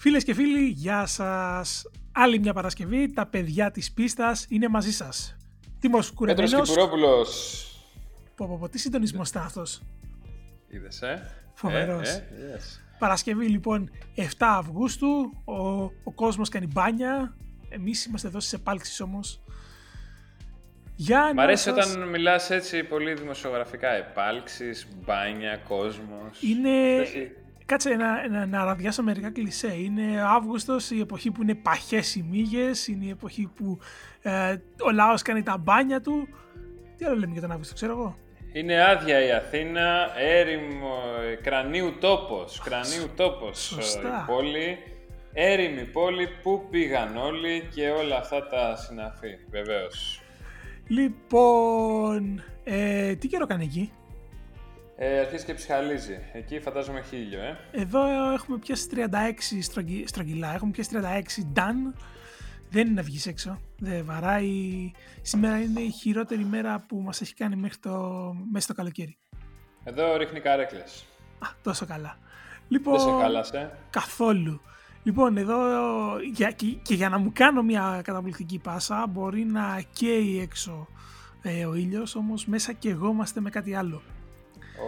Φίλες και φίλοι, γεια σας. Άλλη μια Παρασκευή, τα παιδιά της πίστας είναι μαζί σας. Τίμος Κουρεμένος. Πέτρος Κυπουρόπουλος. Πω, πω, πω, τι συντονισμός ήταν αυτός. Είδες, ε; Φοβερός. Ε, ε, yes. Παρασκευή λοιπόν 7 Αυγούστου, ο, ο κόσμος κάνει μπάνια, εμείς είμαστε εδώ στις επάλξεις όμως. Για Μ' αρέσει να σας- όταν μιλάς έτσι πολύ δημοσιογραφικά. Επάλξεις, μπάνια, κόσμος. Είναι... Εσύ. Κάτσε να, να, να ραδιάσω μερικά κλισέ. Είναι Αύγουστος, η εποχή που είναι παχές οι μύγες, είναι η εποχή που ε, ο λαός κάνει τα μπάνια του. Τι άλλο λέμε για τον Αύγουστο, ξέρω εγώ; Είναι άδεια η Αθήνα, έρημο, ε, κρανίου τόπος, κρανίου τόπος Σωστά. η πόλη. Έρημη πόλη, πού πήγαν όλοι και όλα αυτά τα συναφή, βεβαίως. Λοιπόν, ε, τι καιρό κάνει εκεί; Ε, αρχίζει και ψυχαλίζει. Εκεί φαντάζομαι χίλιο, ε. Εδώ έχουμε πιάσει 36 στρογγυ- στρογγυλά, έχουμε πιάσει 36 done. Δεν είναι να βγεις έξω, δεν βαράει. Σήμερα είναι η χειρότερη μέρα που μας έχει κάνει μέχρι το, μέσα στο καλοκαίρι. Εδώ ρίχνει καρέκλες. Α, τόσο καλά. Λοιπόν, Δεν σε χάλασε. Καθόλου. Λοιπόν, εδώ για, και, και για να μου κάνω μια καταπληκτική πάσα μπορεί να καίει έξω ε, ο ήλιος, όμως μέσα και εγώ είμαστε με κάτι άλλο.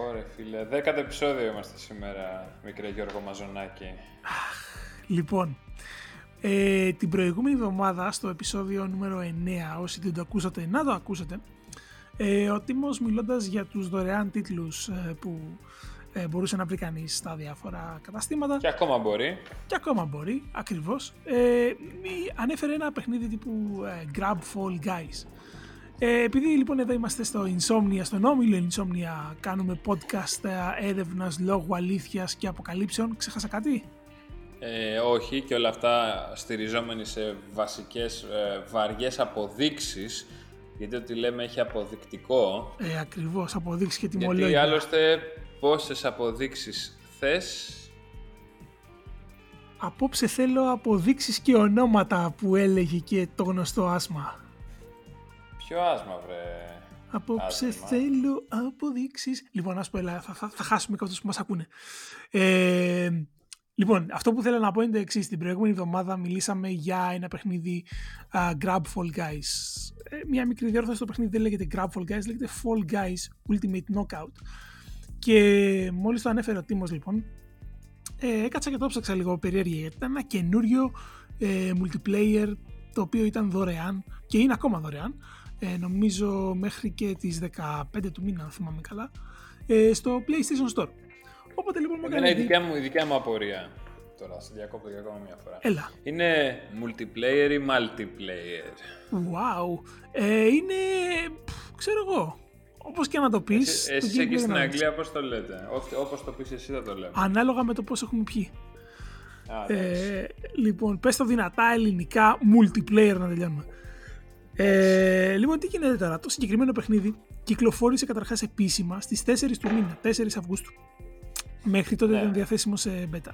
Ωραία φίλε, δέκατο επεισόδιο είμαστε σήμερα, μικρέ Γιώργο Μαζονάκη. Λοιπόν, ε, την προηγούμενη εβδομάδα στο επεισόδιο νούμερο 9, όσοι δεν το ακούσατε, να το ακούσετε, ε, ο Τίμος μιλώντας για τους δωρεάν τίτλους ε, που ε, μπορούσε να βρει κανείς στα διάφορα καταστήματα Και ακόμα μπορεί. και ακόμα μπορεί, ακριβώς, ε, μη- ανέφερε ένα παιχνίδι τύπου ε, Grab Fall Guys. Ε, επειδή λοιπόν εδώ είμαστε στο Insomnia, στον όμιλο Insomnia, κάνουμε podcast ε, έρευνας λόγου αλήθειας και αποκαλύψεων, ξέχασα κάτι; Ε, όχι και όλα αυτά στηριζόμενοι σε βασικές ε, βαριές αποδείξεις γιατί ό,τι λέμε έχει αποδεικτικό Ε, ακριβώς, αποδείξεις και γιατί τιμολόγια. άλλωστε πόσες αποδείξεις θες; Απόψε θέλω αποδείξεις και ονόματα που έλεγε και το γνωστό άσμα. Ποιο άσμα βρε Απόψε Άσμα. θέλω αποδείξεις. Λοιπόν, ας πω, έλα, θα, θα, θα χάσουμε και αυτούς που μας ακούνε. Ε, λοιπόν, αυτό που θέλω να πω είναι το εξής. Την προηγούμενη εβδομάδα μιλήσαμε για ένα παιχνίδι α, Grab Fall Guys. Ε, μια μικρή διόρθωση στο παιχνίδι δεν λέγεται Grab Fall Guys, λέγεται Fall Guys Ultimate Knockout. Και μόλις το ανέφερε ο Τίμος λοιπόν, ε, έκατσα και το ψάξα λίγο περίεργα γιατί ήταν ένα καινούριο ε, multiplayer το οποίο ήταν δωρεάν και είναι ακόμα δωρεάν ε, νομίζω μέχρι και τις 15 του μήνα αν θυμάμαι καλά ε, στο PlayStation Store οπότε λοιπόν μου Εμένα έκανε η δι- δικιά μου, η δικιά μου απορία τώρα, σε διακόπτω για ακόμα μια φορά Έλα. Είναι multiplayer ή multiplayer; Wow. Ε, είναι, πφ, ξέρω εγώ, όπως και να το πεις. Εσύ, το εσείς εκεί gameplay στην δεν αρέσει. Αγγλία πώς το λέτε; Ό- Όπως το πεις εσύ θα το λέμε Ανάλογα με το πώς έχουμε πιει. Α, εντάξει. Ε, λοιπόν, πες το δυνατά ελληνικά multiplayer να τελειώνουμε. Ε, λοιπόν, τι γίνεται τώρα; Το συγκεκριμένο παιχνίδι κυκλοφόρησε καταρχάς επίσημα στις 4 του μήνα, 4 Αυγούστου. Μέχρι τότε Ναι. ήταν διαθέσιμο σε beta.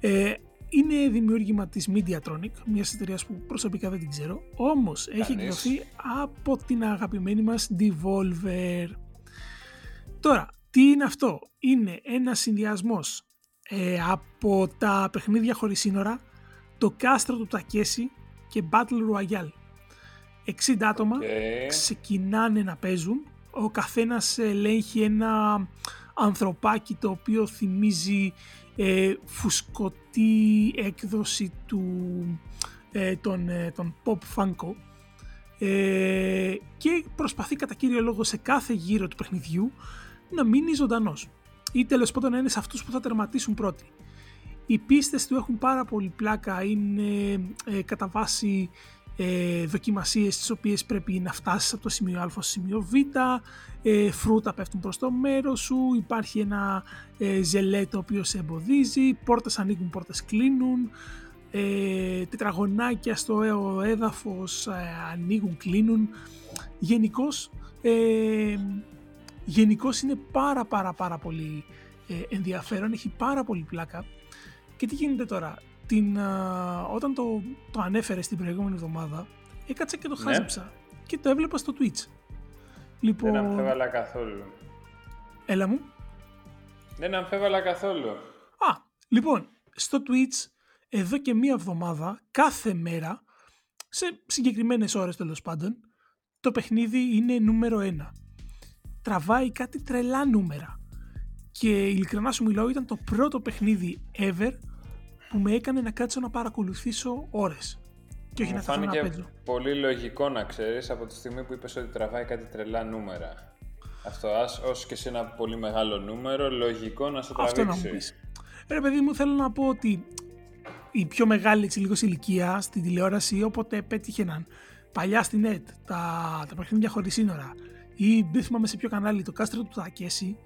Ε, είναι δημιούργημα της Mediatronic, μιας εταιρείας που προσωπικά δεν την ξέρω, όμως έχει Κανείς. εκδοθεί από την αγαπημένη μας Devolver. Τώρα, τι είναι αυτό; Είναι ένας συνδυασμός ε, από τα παιχνίδια χωρίς σύνορα, το κάστρο του Τακέσι και Battle Royale. 60 άτομα Οκ. ξεκινάνε να παίζουν. Ο καθένας ελέγχει ένα ανθρωπάκι το οποίο θυμίζει ε, φουσκωτή έκδοση του, ε, των, ε, των Pop Funko ε, και προσπαθεί κατά κύριο λόγο σε κάθε γύρο του παιχνιδιού να μείνει ζωντανός ή τέλος πάντων να είναι σε αυτούς που θα τερματίσουν πρώτοι. Οι πίστες του έχουν πάρα πολύ πλάκα, είναι ε, κατά βάση ε, δοκιμασίες τις οποίες πρέπει να φτάσεις από το σημείο Α στο σημείο Β, ε, φρούτα πέφτουν προς το μέρος σου, υπάρχει ένα ε, ζελέ το οποίο σε εμποδίζει, πόρτες ανοίγουν, πόρτες κλείνουν, ε, τετραγωνάκια στο ε- έδαφος ε, ανοίγουν, κλείνουν. Γενικώς ε, γενικώς είναι πάρα πάρα πάρα πολύ ε, ενδιαφέρον, έχει πάρα πολύ πλάκα. Και τι γίνεται τώρα, την, α, όταν το, το ανέφερε στην προηγούμενη εβδομάδα, έκατσα και το Ναι. χάζεψα και το έβλεπα στο Twitch. Λοιπόν, Δεν αμφέβαλα καθόλου. έλα μου. Δεν αμφέβαλα καθόλου. Α, λοιπόν, στο Twitch εδώ και μία εβδομάδα, κάθε μέρα, σε συγκεκριμένες ώρες τέλος πάντων, το παιχνίδι είναι νούμερο ένα. Τραβάει κάτι τρελά νούμερα. Και ειλικρινά σου μιλάω, ήταν το πρώτο παιχνίδι ever που με έκανε να κάτσω να παρακολουθήσω ώρες. Και όχι Μου να σταθώ να φάνηκε παίζω. πολύ λογικό να ξέρεις από τη στιγμή που είπες ότι τραβάει κάτι τρελά νούμερα. Αυτό, ας, όσο και σε ένα πολύ μεγάλο νούμερο, λογικό να σε Αυτό να τραβήξεις. μου πεις. Ρε παιδί μου, θέλω να πω ότι η πιο μεγάλη έτσι λίγος σε ηλικία στην τηλεόραση, όποτε πέτυχαιναν παλιά στη net τα, τα παιχνίδια χωρίς σύνορα ή δεν θυμάμαι σε ποιο κανάλι το κάστρο του Τακέση,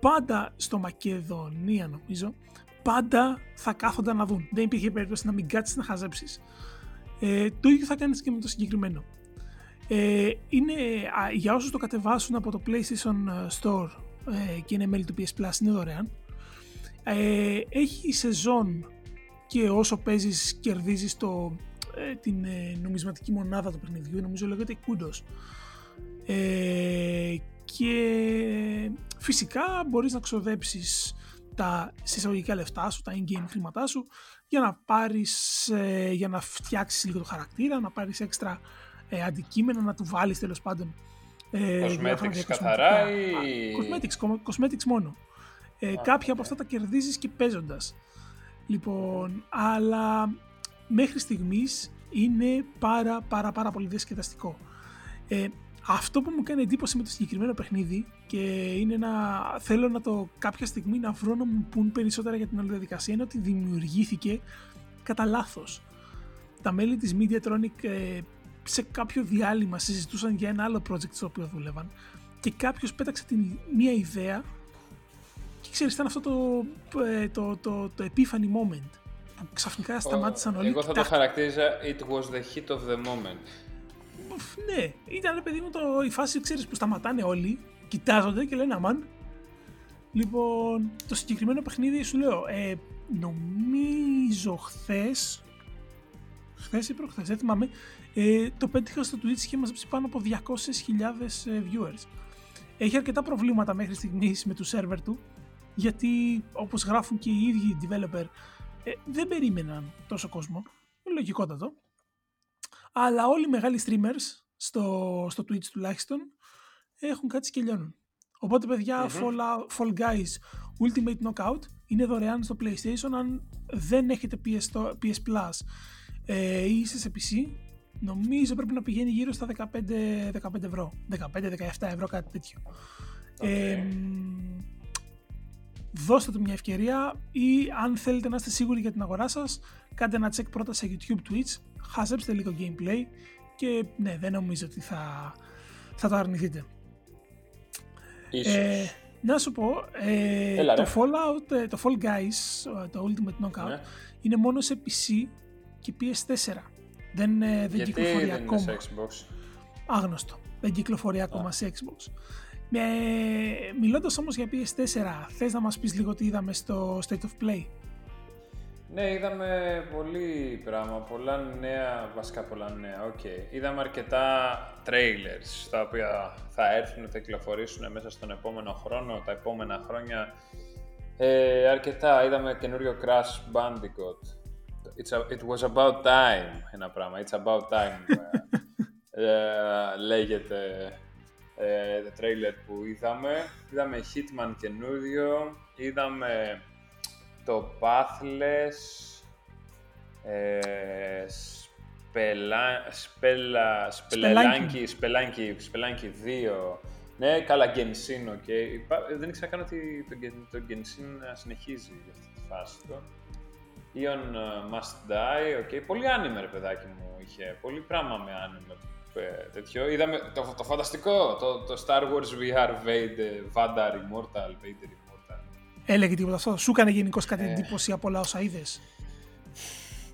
πάντα στο Μακεδονία νομίζω, πάντα θα κάθονταν να δουν. Δεν υπήρχε περίπτωση να μην κάτσεις να χαζέψεις. Ε, το ίδιο θα κάνεις και με το συγκεκριμένο. Ε, είναι, α, για όσους το κατεβάσουν από το PlayStation Store ε, και είναι μέλη του PS Plus, είναι δωρεάν. Ε, έχει σεζόν και όσο παίζεις κερδίζεις το, ε, την ε, νομισματική μονάδα του παιχνιδιού, νομίζω λέγεται Kudos. Ε, και φυσικά μπορείς να ξοδέψεις τα συσσαγωγικά λεφτά σου, τα in-game χρήματά σου για να πάρεις, ε, για να φτιάξεις λίγο το χαρακτήρα, να πάρεις έξτρα ε, αντικείμενα, να του βάλεις τέλος πάντων ε, διάφορα Cosmetics διακοσμητικά. καθαρά ή... Α, Cosmetics, κο- cosmetics μόνο. Ε, κάποια από αυτά τα κερδίζεις και παίζοντας. Λοιπόν, αλλά μέχρι στιγμής είναι πάρα πάρα πάρα πολύ διασκεδαστικό. Ε, αυτό που μου κάνει εντύπωση με το συγκεκριμένο παιχνίδι και είναι να θέλω να το κάποια στιγμή να βρω να μου πούν περισσότερα για την όλη διαδικασία είναι ότι δημιουργήθηκε κατά λάθος. Τα μέλη της Mediatronic ε, σε κάποιο διάλειμμα συζητούσαν για ένα άλλο project στο οποίο δούλευαν και κάποιος πέταξε την μία ιδέα και ξέρεις ήταν αυτό το, ε, το, το, το επίφανη moment που ξαφνικά σταμάτησαν όλοι Εγώ και θα το κοιτάχτηκαν. χαρακτήριζα It was the hit of the moment. Ουφ, Ναι, ήταν ρε παιδί μου το, η φάση ξέρεις που σταματάνε όλοι, κοιτάζονται και λένε αμάν. Λοιπόν, το συγκεκριμένο παιχνίδι σου λέω, ε, νομίζω χθες, χθες ή προχθές, δεν θυμάμαι, ε, το πέτυχα στο Twitch και μαζέψει πάνω από 200.000 ε, viewers. Έχει αρκετά προβλήματα μέχρι στιγμής με το σερβερ του, γιατί όπως γράφουν και οι ίδιοι developer, ε, δεν περίμεναν τόσο κόσμο. Είναι λογικότατο. Αλλά όλοι οι μεγάλοι streamers στο, στο Twitch τουλάχιστον έχουν κάτσει και λιώνουν. Οπότε παιδιά, Fall, Out- Fall Guys Ultimate Knockout είναι δωρεάν στο PlayStation αν δεν έχετε PS, το- PS Plus ε, ή είστε σε PC νομίζω πρέπει να πηγαίνει γύρω στα 15, 15 ευρώ. 15-17 ευρώ κάτι τέτοιο. Ε, μ, δώστε του μια ευκαιρία ή αν θέλετε να είστε σίγουροι για την αγορά σας κάντε ένα check πρώτα σε YouTube, Twitch χαζέψτε λίγο gameplay και ναι δεν νομίζω ότι θα, θα το αρνηθείτε Ίσως. ε, να σου πω, ε, Έλα, το ρε. Fallout, ε, το Fall Guys, ε, το Ultimate Knockout, Ναι. είναι μόνο σε PC και PS4. Δεν, ε, δεν Γιατί κυκλοφορεί δεν είναι ακόμα. σε Xbox; Άγνωστο. Δεν κυκλοφορεί ακόμα σε Xbox. Ε, μιλώντας όμως για PS4, θες να μας πεις λίγο τι είδαμε στο State of Play; Ναι, είδαμε πολύ πράγμα, πολλά νέα, βασικά πολλά νέα, οκ. Είδαμε αρκετά trailers, τα οποία θα έρθουν, θα κυκλοφορήσουν μέσα στον επόμενο χρόνο, τα επόμενα χρόνια. Ε, αρκετά, είδαμε καινούριο Crash Bandicoot. It's a- it was about time, ένα πράγμα, it's about time. ε, ε, λέγεται ε, το trailer που είδαμε. Είδαμε Hitman καινούριο, είδαμε το Pathless, ε, Spela, Spela, Spelelunky, Spelunky, Spelunky 2. Ναι, καλά, Genshin, OK. Υπά- Δεν ήξερα καν ότι το, Gen- το Genshin ε, συνεχίζει για αυτή τη φάση του. Aeon ε, Must Die, OK. Πολύ άνιμε, ρε παιδάκι μου, είχε. Πολύ πράγμα με άνιμε ε, τέτοιο. Είδαμε το, το φανταστικό, το, το Star Wars VR Vader, Vadar Immortal, Vader Immortal. Έλεγε τίποτα αυτό; Σου έκανε γενικώς κάτι Ε. εντύπωση από όλα όσα είδες;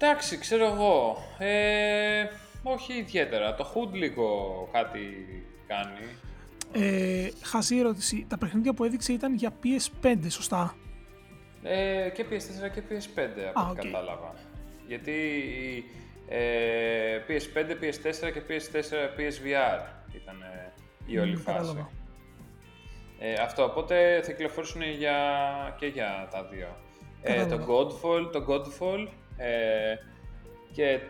Εντάξει, ξέρω εγώ. Ε, όχι ιδιαίτερα. Το Hood λίγο κάτι κάνει. Ε, χαζή ερώτηση. Τα παιχνίδια που έδειξε ήταν για PS5, σωστά; Ε, και PS4 και PS5 από Α, ό,τι οκ. κατάλαβα. Γιατί ε, PS5, PS4 και PS4, PSVR ήταν ε, η όλη Μμμ, φάση. κατάλαβα. Ε, αυτό, οπότε θα κυκλοφορήσουν για, και για τα δύο. Ε, το Κατάλαβα. Godfall, το Godfall Ε, και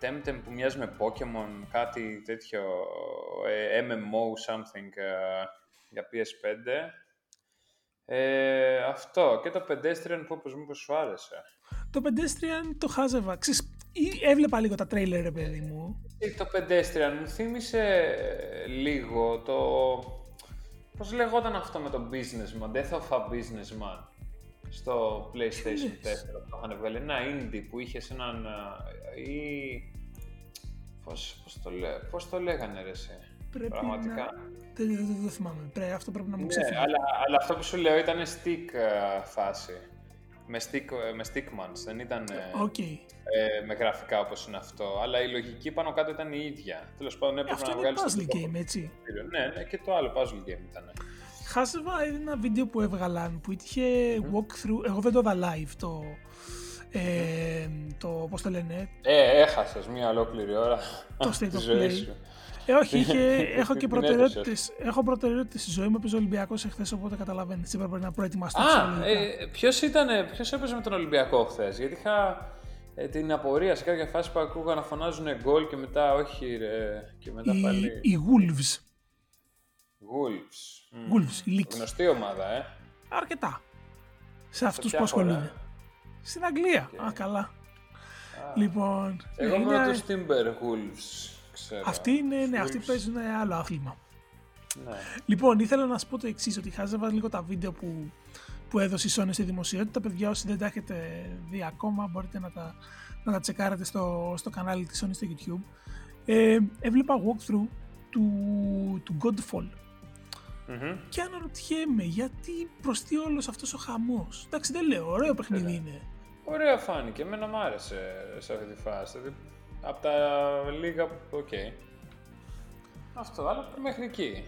Temtem που μοιάζει με Pokemon, κάτι τέτοιο, ε, MMO something ε, για PS5. Ε, αυτό και το Pedestrian που όπως μήπως σου άρεσε; Το Pedestrian το χάζευα. Ξέρεις, έβλεπα λίγο τα τρέιλερ, ρε παιδί μου. Το Pedestrian μου θύμισε λίγο το... Πώς λεγόταν αυτό με το Businessman, Death of a Businessman στο PlayStation 4 το είχαν βγάλει. Ένα indie που είχε έναν... ή... Πώς, πώς, το, λέ, πώς το λέγανε ρε εσύ. Πρέπει Πραγματικά. Να... Δεν, δεν, δεν θυμάμαι. Πρέπει, αυτό πρέπει να μου ναι, ξεφύγει. αλλά, αλλά αυτό που σου λέω ήταν stick uh, φάση. Με, stick, με stickmans, δεν ήταν okay. ε, με γραφικά όπως είναι αυτό. Αλλά η λογική πάνω κάτω ήταν η ίδια. Τέλος πάντων έπρεπε αυτό να βγάλεις... Αυτό είναι puzzle game, έτσι. Ναι, ναι, και το άλλο puzzle game ήταν. Χάσεβα ένα βίντεο που έβγαλαν που είχε walkthrough. Εγώ δεν το είδα live το. Ε, το πώς το λένε; Ε, έχασες μία ολόκληρη ώρα. Το state of play. Ε, όχι, είχε, έχω και προτεραιότητες. Έχω προτεραιότητες στη ζωή μου. Έπαιζε ο Ολυμπιακός εχθές, οπότε καταλαβαίνεις. Έπρεπε να προετοιμαστώ. Α, ε, ποιος ποιος έπαιζε με τον Ολυμπιακό χθες, Γιατί είχα ε, την απορία σε κάποια φάση που ακούγα να φωνάζουν γκολ και μετά όχι, ρε. Και μετά οι, πάλι. Οι Wolves. Wolves. Wolves, η Γνωστή ομάδα, ε. Αρκετά. Σε αυτούς που ασχολούνται. Στην Αγγλία. Α, καλά. Λοιπόν. Εγώ είμαι είναι... τους Timber Wolves. Ξέρω. Αυτοί είναι, ναι, αυτοί παίζουν άλλο άθλημα. Ναι. Λοιπόν, ήθελα να σα πω το εξής: Ότι χάζευα λίγο τα βίντεο που, που έδωσε η Sony στη δημοσιότητα. Παιδιά, όσοι δεν τα έχετε δει ακόμα, μπορείτε να τα, να τα τσεκάρετε στο, στο κανάλι της Sony στο YouTube. Ε, έβλεπα walkthrough του, του Godfall Mm-hmm. Και αναρωτιέμαι γιατί προστεί όλος αυτός ο χαμός. Εντάξει, δεν λέω, ωραίο παιχνίδι είναι. Ωραίο φάνηκε. Εμένα μου άρεσε σε αυτή τη φάση. Δηλαδή, από τα λίγα. OK. Okay. Αυτό, αλλά μέχρι εκεί.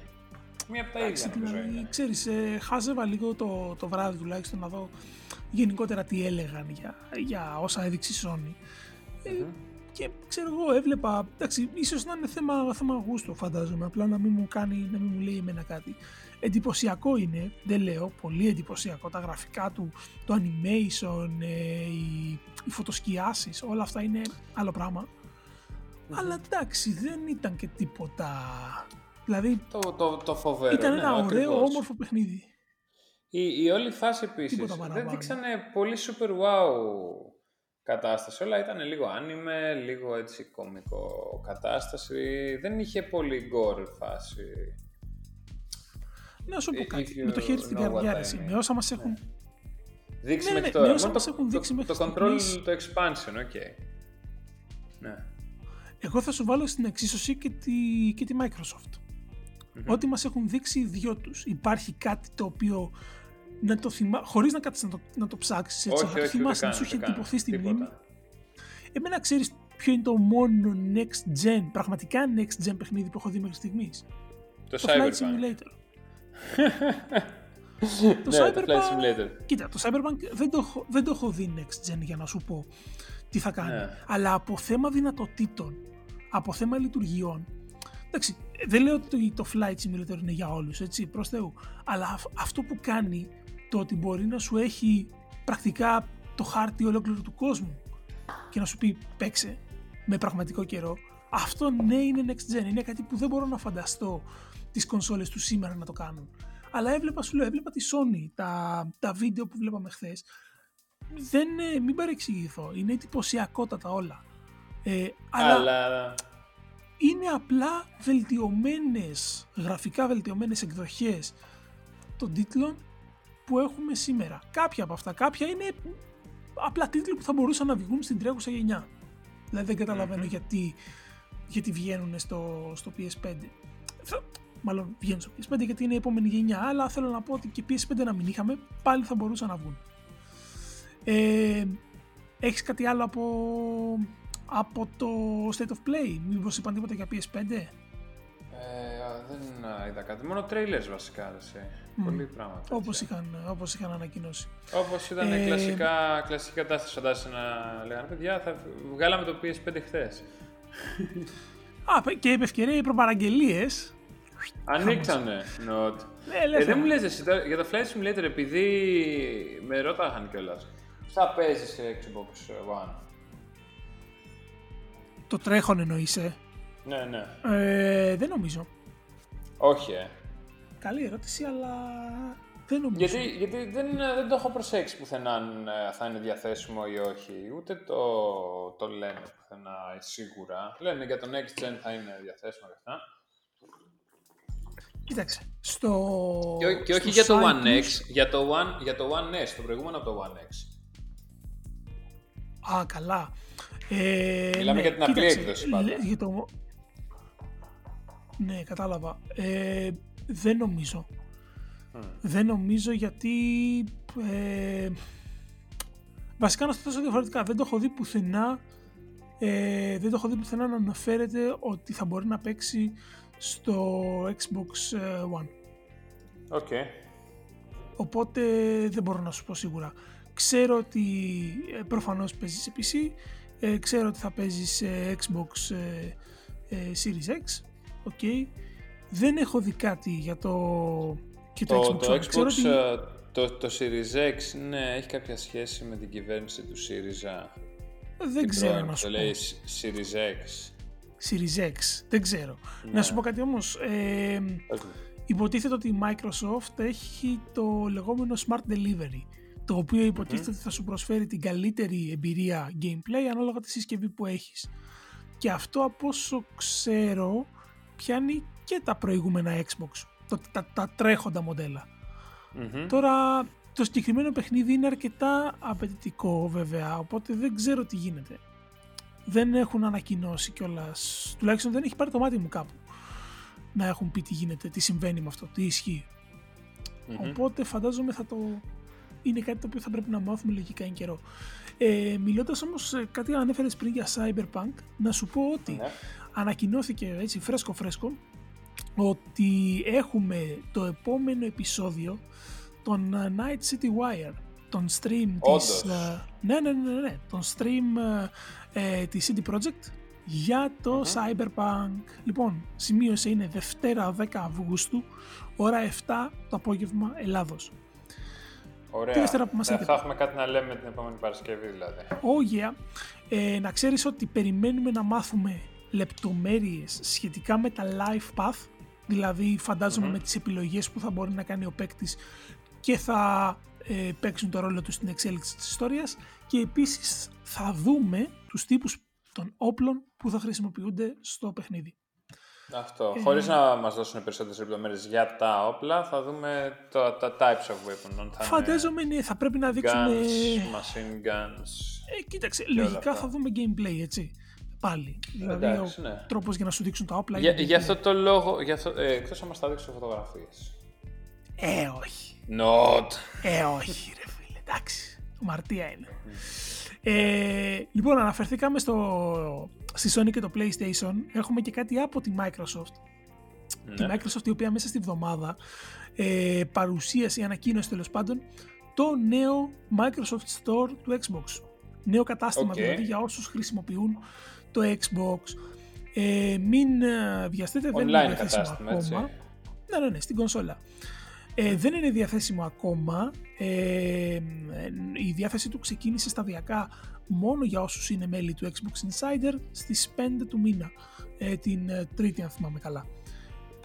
Μία από τα ίδια δηλαδή, Ξέρεις, ε, χάζευα λίγο το, το βράδυ τουλάχιστον να δω γενικότερα τι έλεγαν για, για όσα έδειξε η Sony. Mm-hmm. Και ξέρω εγώ, έβλεπα. Εντάξει, ίσως να είναι θέμα, θέμα γούστου, φαντάζομαι. Απλά να μην μου κάνει, να μην μου λέει εμένα κάτι. Εντυπωσιακό είναι, δεν λέω, πολύ εντυπωσιακό. Τα γραφικά του, το animation, ε, οι, οι φωτοσκιάσεις, όλα αυτά είναι άλλο Αλλά εντάξει, δεν ήταν και τίποτα. Δηλαδή. Το, το, το φοβερό. Ήταν ναι, ένα ωραίο, ακριβώς. όμορφο παιχνίδι. Η, η όλη φάση επίσης δεν δείξανε πολύ super wow κατάσταση. Όλα ήταν λίγο άνιμε, λίγο έτσι κομικό κατάσταση. Δεν είχε πολύ γκορ φάση. Να σου πω κάτι. Με το χέρι στην καρδιά, ρε, με όσα μας έχουν... Ναι. Δείξει ναι, μέχρι ναι, τώρα. Με όσα μας έχουν δείξει το, μέχρι το Control, το expansion, OK. Okay. Ναι. Εγώ θα σου βάλω στην εξίσωση και τη, και τη Microsoft. Mm-hmm. Ό,τι μας έχουν δείξει οι δυο τους. Υπάρχει κάτι το οποίο να το θυμά... χωρίς να κάτσεις να το, να το ψάξεις έτσι, όχι, να το θυμάσαι, να σου έχει εντυπωθεί στη μνήμη. Εμένα ξέρεις ποιο είναι το μόνο next gen, πραγματικά next gen παιχνίδι που έχω δει μέχρι στιγμής; Το, το Flight Simulator. το, ναι, Cyberpunk... το Flight Simulator. Κοίτα, το Cyberpunk δεν το, έχω, δεν το έχω δει next gen για να σου πω τι θα κάνει. Ναι. Αλλά από θέμα δυνατοτήτων, από θέμα λειτουργιών, εντάξει, δεν λέω ότι το Flight Simulator είναι για όλους, έτσι, προς Θεού. Αλλά αυτό που κάνει το ότι μπορεί να σου έχει πρακτικά το χάρτη ολόκληρο του κόσμου και να σου πει παίξε με πραγματικό καιρό, αυτό ναι είναι next gen, είναι κάτι που δεν μπορώ να φανταστώ τις κονσόλες τους σήμερα να το κάνουν. Αλλά έβλεπα, σου λέω, έβλεπα τη Sony, τα, τα βίντεο που βλέπαμε χθες. Δεν, μην παρεξηγηθώ, είναι εντυπωσιακότατα όλα. Ε, αλλά, αλλά είναι απλά βελτιωμένες, γραφικά βελτιωμένες εκδοχές των τίτλων που έχουμε σήμερα. Κάποια από αυτά, κάποια είναι απλά τίτλοι που θα μπορούσαν να βγουν στην τρέχουσα γενιά. Δηλαδή δεν καταλαβαινω γιατί, γιατί βγαίνουν στο, στο PS5. Μάλλον βγαίνουν στο PS5 γιατί είναι η επόμενη γενιά, αλλά θέλω να πω ότι και PS5 να μην είχαμε, πάλι θα μπορούσαν να βγουν. Ε, έχεις κάτι άλλο από, από το State of Play, μήπως είπαν τίποτα για PS5? δεν είδα κάτι. Μόνο trailers βασικά. Αρέσει. Mm. Πολύ πράγματα. Όπως είχαν, όπως είχαν ανακοινώσει. Όπως ήταν ε... κλασικά, κλασική κατάσταση, φαντάζεσαι να λέγανε παιδιά, θα βγάλαμε το PS5 χθες. Α, και επ' ευκαιρία οι προπαραγγελίες. Ανοίξανε. Not. Ναι, ε, δεν μου λες εσύ για το Flight Simulator επειδή με ρώταγαν κιόλας. θα παίζεις σε Xbox One. Το τρέχον εννοείσαι. ε; Ναι, ναι. Ε, δεν νομίζω. Όχι, ε. Καλή ερώτηση, αλλά δεν νομίζω. Γιατί, γιατί δεν, δεν το έχω προσέξει πουθενά αν ε, θα είναι διαθέσιμο ή όχι. Ούτε το, το λένε πουθενά σίγουρα. Λένε για το Next Gen θα είναι διαθέσιμο και αυτά. Κοίταξε, στο Και, ό- και στο όχι για το site One X, τους- για το One, για το One S, το προηγούμενο από το One X. Α, καλά. Ε, Μιλάμε για την απλή κοίταξε, έκδοση πάντα. λέ- για το... Ναι, κατάλαβα. Ε, δεν νομίζω. Δεν νομίζω γιατί... Ε, βασικά να το θέσω διαφορετικά. Δεν το έχω δει πουθενά ε, δεν το έχω δει πουθενά να αναφέρεται ότι θα μπορεί να παίξει στο Xbox ε, One. OK. Οπότε δεν μπορώ να σου πω σίγουρα. Ξέρω ότι ε, προφανώς παίζεις σε PC, ε, ξέρω ότι θα παίζεις σε Xbox ε, ε, Series X, οκ. Δεν έχω δει κάτι για το, και το, Το, Xbox το One. Ξέρω Xbox, ότι- ε, το, το Series X, ναι, έχει κάποια σχέση με την κυβέρνηση του ΣΥΡΙΖΑ. δεν Την ξέρω πρώην να που σου Το πω. λέει Series X. Series X, δεν ξέρω. Να σου πω κάτι όμως, ε, Πες μου. υποτίθεται ότι η Microsoft έχει το λεγόμενο Smart Delivery το οποίο υποτίθεται ότι θα σου προσφέρει την καλύτερη εμπειρία gameplay ανάλογα τη συσκευή που έχεις. Και αυτό από όσο ξέρω πιάνει και τα προηγούμενα Xbox, το, τα, τα τρέχοντα μοντέλα. Μμμ. Τώρα το συγκεκριμένο παιχνίδι είναι αρκετά απαιτητικό βέβαια, οπότε δεν ξέρω τι γίνεται. Δεν έχουν ανακοινώσει κιόλας. Τουλάχιστον δεν έχει πάρει το μάτι μου κάπου. Να έχουν πει τι γίνεται, τι συμβαίνει με αυτό, τι ισχύει. Μμμ. Οπότε φαντάζομαι θα το. είναι κάτι το οποίο θα πρέπει να μάθουμε λογικά εν καιρό. Ε, Μιλώντας όμως, κάτι ανέφερες πριν για Cyberpunk, να σου πω ότι Ναι. ανακοινώθηκε έτσι φρέσκο φρέσκο ότι έχουμε το επόμενο επεισόδιο των ε, Night City Wire, τον stream της... Όντως. ε, ναι, ναι, ναι, ναι, τον stream ε, ε, της CD Projekt για το Cyberpunk. Λοιπόν, σημείωσε είναι Δευτέρα 10 Αυγούστου, ώρα 7 το απόγευμα Ελλάδος. Ωραία. Τη Δευτέρα που μας θα, έρχεται. θα έχουμε κάτι να λέμε την επόμενη Παρασκευή δηλαδή. Oh yeah. Ε, να ξέρεις ότι περιμένουμε να μάθουμε λεπτομέρειες σχετικά με τα life path, δηλαδή φαντάζομαι με τις επιλογές που θα μπορεί να κάνει ο παίκτης και θα ε, παίξουν το ρόλο τους στην εξέλιξη της ιστορίας και επίσης θα δούμε τους τύπους των όπλων που θα χρησιμοποιούνται στο παιχνίδι. Αυτό. Ε, Χωρίς να μας δώσουν περισσότερες λεπτομέρειες για τα όπλα, θα δούμε το, τα types of weapon. Θα Φαντάζομαι ναι, θα πρέπει να είναι δείξουμε... guns, machine guns. Ε, κοίταξε, όλα λογικά αυτά. θα δούμε gameplay, έτσι. Πάλι. Δηλαδή, εντάξει, ο ναι. τρόπος για να σου δείξουν τα όπλα Για, είναι γι' gameplay. αυτό το λόγο, γι αυτό, ε, εκτός αν μας τα δείξουν φωτογραφίες. Ε, όχι. Not. Ε, όχι, ρε φίλε, εντάξει. Μαρτία είναι. Ε, λοιπόν, αναφερθήκαμε στο, στη Sony και το PlayStation. Έχουμε και κάτι από τη Microsoft. Τη Ναι. Microsoft η οποία μέσα στη βδομάδα ε, παρουσίασε ή ανακοίνωσε τέλος πάντων το νέο Microsoft Store του Xbox. Νέο κατάστημα Οκ. δηλαδή για όσους χρησιμοποιούν το Xbox. Ε, μην ε, βιαστείτε, δεν είναι online διαθέσιμο κατάστημα, ακόμα. έτσι. Ναι, ναι, ναι, στην κονσόλα. Ε, δεν είναι διαθέσιμο ακόμα. Ε, η διάθεση του ξεκίνησε σταδιακά μόνο για όσους είναι μέλη του Xbox Insider στις 5 του μήνα, ε, την ε, τρίτη αν θυμάμαι καλά.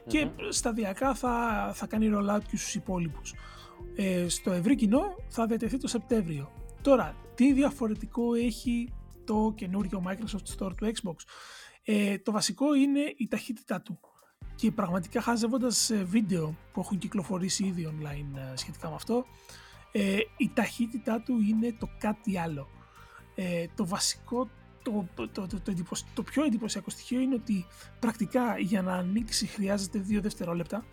Και σταδιακά θα, θα κάνει rollout και στους υπόλοιπους. Ε, στο ευρύ κοινό θα διατεθεί το Σεπτέμβριο. Τώρα, τι διαφορετικό έχει το καινούριο Microsoft Store του Xbox; Ε, το βασικό είναι η ταχύτητά του. Και πραγματικά χάζευοντας ε, βίντεο που έχουν κυκλοφορήσει ήδη online ε, σχετικά με αυτό, ε, η ταχύτητά του είναι το κάτι άλλο. Ε, το βασικό, το, το, το, το, το, εντυπωσ- το πιο εντυπωσιακό στοιχείο είναι ότι πρακτικά για να ανοίξει χρειάζεται δύο δευτερόλεπτα.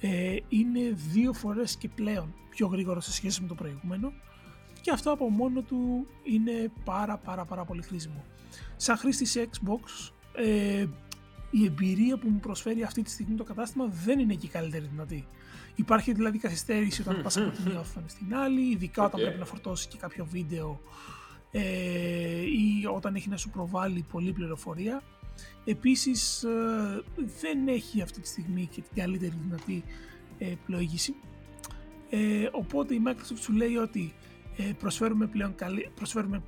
Ε, είναι δύο φορές και πλέον πιο γρήγορο σε σχέση με το προηγούμενο και αυτό από μόνο του είναι πάρα πάρα πάρα πολύ χρήσιμο. Σαν χρήστης Xbox, ε, η εμπειρία που μου προσφέρει αυτή τη στιγμή το κατάστημα δεν είναι και η καλύτερη δυνατή. Υπάρχει δηλαδή καθυστέρηση όταν πας από τη μία οθόνη στην άλλη, ειδικά όταν Οκ. πρέπει να φορτώσει και κάποιο βίντεο ε, ή όταν έχει να σου προβάλλει πολλή πληροφορία. Επίσης ε, δεν έχει αυτή τη στιγμή και την καλύτερη δυνατή ε, πλοήγηση. Ε, οπότε η Microsoft σου λέει ότι Ε, προσφέρουμε πλέον καλύ, προσφέρουμε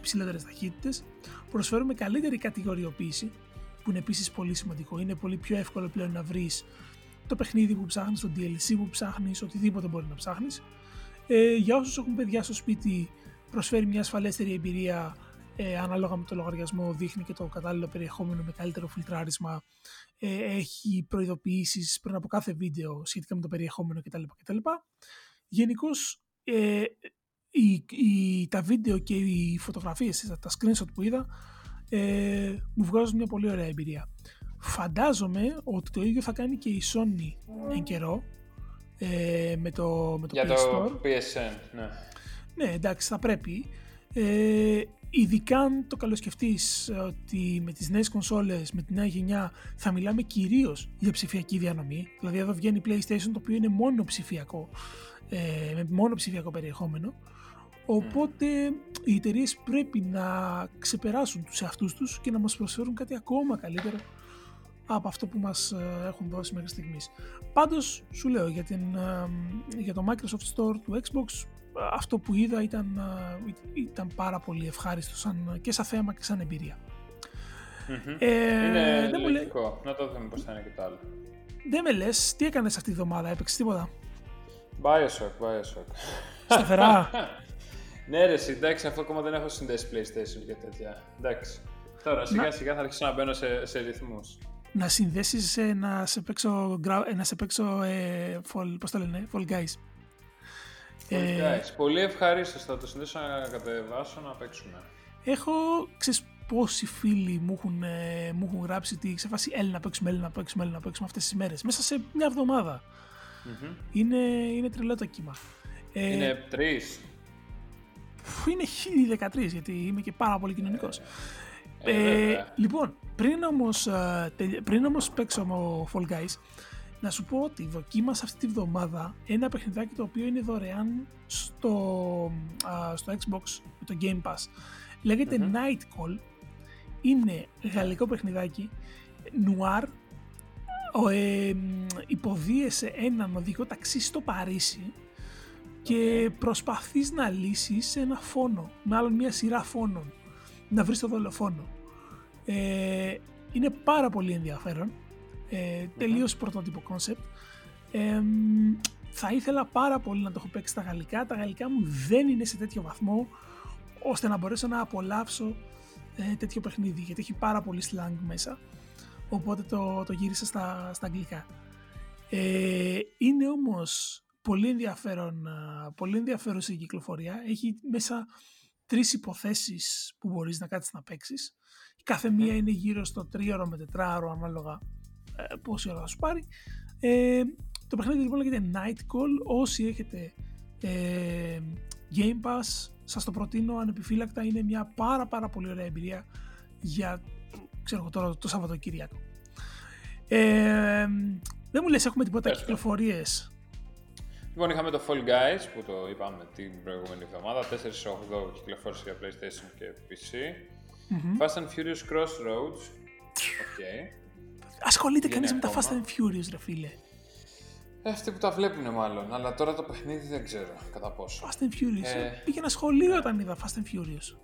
ψηλότερες ταχύτητες, προσφέρουμε καλύτερη κατηγοριοποίηση, που είναι επίσης πολύ σημαντικό. Είναι πολύ πιο εύκολο πλέον να βρεις το παιχνίδι που ψάχνεις, το DLC που ψάχνεις, οτιδήποτε μπορεί να ψάχνεις. Ε, για όσους έχουν παιδιά στο σπίτι, προσφέρει μια ασφαλέστερη εμπειρία ε, ανάλογα με το λογαριασμό, δείχνει και το κατάλληλο περιεχόμενο με καλύτερο φιλτράρισμα, ε, έχει προειδοποιήσεις πριν από κάθε βίντεο σχετικά με το περιεχόμενο κτλ. κτλ. Γενικώς, ε, η, η, τα βίντεο και οι φωτογραφίες, τα screenshot που είδα, ε, μου βγάζουν μια πολύ ωραία εμπειρία. Φαντάζομαι ότι το ίδιο θα κάνει και η Sony εν καιρό ε, με το, με το Για PS το Store. PSN, ναι. Ναι, εντάξει, θα πρέπει. Ε, ειδικά αν το καλοσκεφτείς ότι με τις νέες κονσόλες, με τη νέα γενιά θα μιλάμε κυρίως για ψηφιακή διανομή. Δηλαδή εδώ βγαίνει PlayStation το οποίο είναι μόνο ψηφιακό, ε, με μόνο ψηφιακό περιεχόμενο. Οπότε οι εταιρείες πρέπει να ξεπεράσουν τους εαυτούς τους και να μας προσφέρουν κάτι ακόμα καλύτερο από αυτό που μας ε, έχουν δώσει μέχρι στιγμής. Πάντως, σου λέω, για, την, ε, για το Microsoft Store του Xbox, αυτό που είδα ήταν, ε, ήταν πάρα πολύ ευχάριστο σαν, και σαν θέμα και σαν εμπειρία. Μμμ. Ε, είναι δεν μου λέει- λογικό. Να το δούμε πώς θα είναι και το άλλο. Δεν με λες, τι έκανες αυτή τη βδομάδα, έπαιξες τίποτα; Bioshock, Bioshock. Σταθερά. ναι ρε, εσύ, εντάξει, αυτό ακόμα δεν έχω συνδέσει PlayStation και τέτοια. Εντάξει. Τώρα σιγά σιγά θα αρχίσω να μπαίνω σε, σε ρυθμούς. να συνδέσεις ε, να σε παίξω, gra- ε, να σε παίξω ε, fall, πώς το λένε, Fall Guys. Ε, Εντάξει, πολύ ευχαρίστως. Θα το συνδέσω να κατεβάσω να παίξουμε. Έχω, ξέρεις πόσοι φίλοι μου έχουν, ε, μου έχουν γράψει ότι σε φάση έλα να παίξουμε, έλα να παίξουμε, έλα να παίξουμε αυτές τις μέρες. Μέσα σε μια εβδομάδα. Μμμ. Είναι, είναι τρελό το κύμα. Ε, Είναι τρεις. Φου, είναι 1013 γιατί είμαι και πάρα πολύ κοινωνικός. Ε, Ε, βέβαια. λοιπόν, πριν όμως, ε, τελει- πριν όμως παίξω με Fall Guys, να σου πω ότι δοκίμασα αυτή τη βδομάδα ένα παιχνιδάκι το οποίο είναι δωρεάν στο, α, στο Xbox με το Game Pass. Λέγεται Μμμ. Night Call. Είναι γαλλικό παιχνιδάκι, νουάρ, ο, ε, μ, υποδίεσαι έναν οδηγό ταξί στο Παρίσι και προσπαθείς να λύσεις ένα φόνο, μάλλον μια σειρά φόνων, να βρεις το δολοφόνο. Ε, είναι πάρα πολύ ενδιαφέρον, ε, τελείως πρωτότυπο concept. Ε, μ, θα ήθελα πάρα πολύ να το έχω παίξει στα γαλλικά, τα γαλλικά μου δεν είναι σε τέτοιο βαθμό ώστε να μπορέσω να απολαύσω ε, τέτοιο παιχνίδι γιατί έχει πάρα πολύ slang μέσα οπότε το, το γύρισα στα, στα αγγλικά. Ε, είναι όμως πολύ ενδιαφέρον, α, πολύ ενδιαφέρουσα η κυκλοφορία. Έχει μέσα τρεις υποθέσεις που μπορείς να κάτσεις να παίξεις. Η κάθε μία είναι γύρω στο 3ωρο με 4ωρο ανάλογα ε, πόση ώρα θα σου πάρει. Ε, το παιχνίδι λοιπόν λέγεται Night Call. Όσοι έχετε ε, Game Pass, σας το προτείνω ανεπιφύλακτα. Είναι μια πάρα πάρα πολύ ωραία εμπειρία για ξέρω εγώ τώρα το Σαββατοκύριακο. Ε, δεν μου λες έχουμε τίποτα Πες το. κυκλοφορίες. Λοιπόν, είχαμε το Fall Guys που το είπαμε την προηγούμενη εβδομάδα. 4-8 κυκλοφόρησε για PlayStation και PC. Fast and Furious Crossroads. OK. Ασχολείται Είναι κανείς με τα ακόμα. Fast and Furious ρε φίλε. Ε, Αυτοί που τα βλέπουν μάλλον, αλλά τώρα το παιχνίδι δεν ξέρω κατά πόσο. Fast and Furious. Ε. Πήγαινα σχολείο όταν είδα Fast and Furious.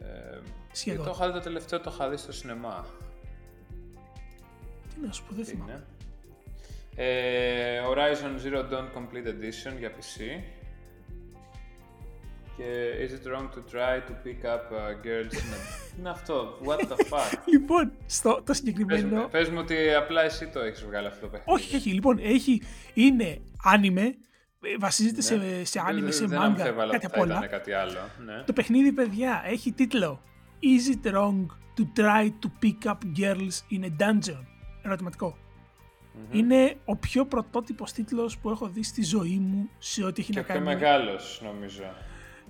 Ε, Σχεδόν. το είχα δει το τελευταίο, το είχα δει στο σινεμά. Τι να σου πω, δεν Τι θυμάμαι. Είναι. Ε, Horizon Zero Dawn Complete Edition για PC. Και Is it wrong to try to pick up uh, girls in a... Τι είναι αυτό, what the fuck; Λοιπόν, στο, το πες, συγκεκριμένο. μου, πες μου ότι απλά εσύ το έχεις βγάλει αυτό το παιχνίδι. όχι, όχι, λοιπόν, έχει, είναι άνιμε, ε, βασίζεται σε, σε άνιμε, Δεν- σε δεν μάγκα, αμφιβάλλω κάτι ότι απ' θα όλα. ήταν κάτι άλλο. Ναι. Το παιχνίδι, παιδιά, έχει τίτλο Is it wrong to try to pick up girls in a dungeon? Ερωτηματικο Είναι ο πιο πρωτότυπος τίτλος που έχω δει στη ζωή μου σε ό,τι έχει Και να πιο κάνει. μεγάλος νομίζω.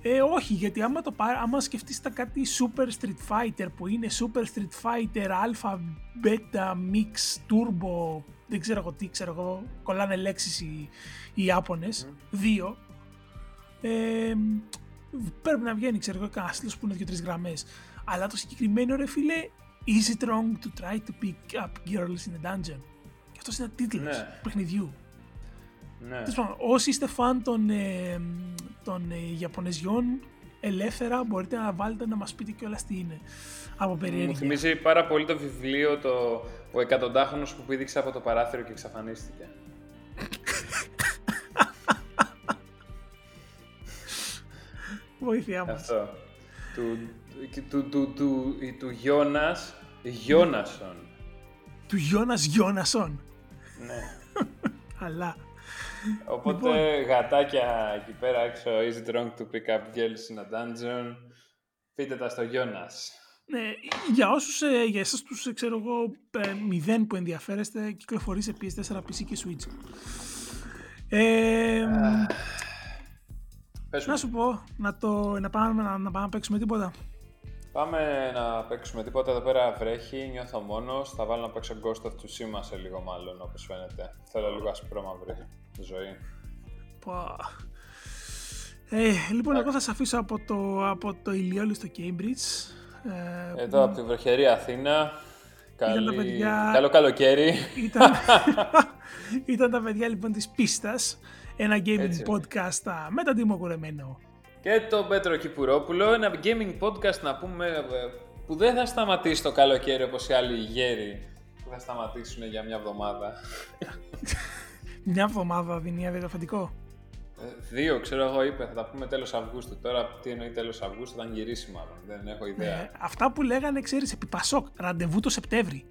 Ε, όχι, γιατί άμα, το πάρει, άμα σκεφτείς τα κάτι Super Street Fighter που είναι Super Street Fighter Alpha, Beta, Mix, Turbo, δεν ξέρω εγώ τι, ξέρω εγώ, κολλάνε λέξεις οι, οι Ιάπωνες, δύο. Ε, πρέπει να βγαίνει, ξέρω εγώ, κανένα τίτλος που είναι δύο-τρεις γραμμές. Αλλά το συγκεκριμένο, ρε φίλε, Is it wrong to try to pick up girls in a dungeon? Και αυτός είναι τίτλος Ναι. παιχνιδιού. Ναι. όσοι είστε φαν των, ε, των ε, Ιαπωνεζιών, ελεύθερα μπορείτε να βάλετε να μας πείτε κιόλας τι είναι από περιέργεια. Μου θυμίζει πάρα πολύ το βιβλίο το «Ο εκατοντάχρονος που πήδηξε από το παράθυρο και εξαφανίστηκε». Βοήθειά μας. Αυτό. Του, του, του, του, του Γιώνας Γιώνασον. Του Γιώνας Γιώνασον. Ναι. Αλλά. Οπότε λοιπόν. γατάκια εκεί πέρα έξω, is it wrong to pick up girls in a dungeon, πείτε τα στο Γιώνας. Ναι, για όσους, ε, για εσάς τους, ε, ξέρω εγώ, ε, μηδέν που ενδιαφέρεστε, κυκλοφορεί σε PS4, PC και Switch. Ε, να σου πω, να, το, να, πάμε, να, να πάμε να παίξουμε τίποτα. Πάμε να παίξουμε τίποτα. Εδώ πέρα βρέχει, νιώθω μόνος. Θα βάλω να παίξω Ghost of Tsushima σε λίγο, μάλλον όπως φαίνεται. Θέλω λίγο ασπρό μαύρη ζωή. Ε, λοιπόν, εγώ θα σα αφήσω από το, από το ηλιόλου στο Cambridge. Ε, Εδώ από τη βροχερή Αθήνα. Καλή... παιδιά... Καλό καλοκαίρι. Ήταν... ήταν τα παιδιά λοιπόν της πίστας. Ένα gaming podcast με τον Τίμο Κουρεμένο και τον Πέτρο Κυπουρόπουλο, ένα gaming podcast να πούμε ε, που δεν θα σταματήσει το καλοκαίρι όπως οι άλλοι γέροι που θα σταματήσουν για μια εβδομάδα. μια εβδομάδα δίνει αδιαφαντικό. Ε, δύο, ξέρω εγώ, είπε, θα τα πούμε τέλος Αυγούστου. Τώρα τι εννοεί τέλος Αυγούστου, θα γυρίσει μάλλον, δεν έχω ιδέα. Ε, αυτά που λέγανε, ξέρεις, επί Πασόκ, ραντεβού το Σεπτέμβρη.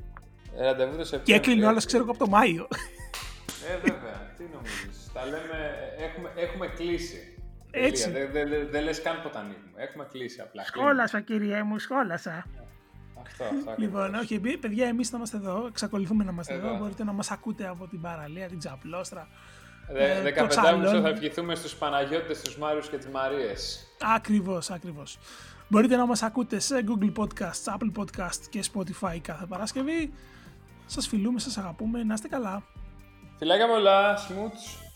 Ε, ραντεβού το Σεπτέμβρη. Και έκλεινε όλος, ξέρω εγώ, από το Μάιο. Ε, βέβαια, τι νομίζεις. Τα λέμε, έχουμε, έχουμε κλείσει. Έτσι. Δεν δε, δε, δε λες καν πότε ανοίγουμε. Έχουμε κλείσει απλά. Σκόλασα κύριε μου, σκόλασα. Αυτό, αυτό λοιπόν, όχι, παιδιά, εμείς θα είμαστε εδώ. Εξακολουθούμε να είμαστε εδώ. Μπορείτε να μας ακούτε από την παραλία, την Τζαπλώστρα. Ε, 15 Αύγουστο θα ευχηθούμε στους Παναγιώτες, τους Μάριους και τις Μαρίες. Ακριβώς, ακριβώς. Μπορείτε να μας ακούτε σε Google Podcasts, Apple Podcasts και Spotify κάθε Παρασκευή. Σας φιλούμε, σας αγαπούμε. Να είστε καλά. Φιλάκια πολλά, σμούτς.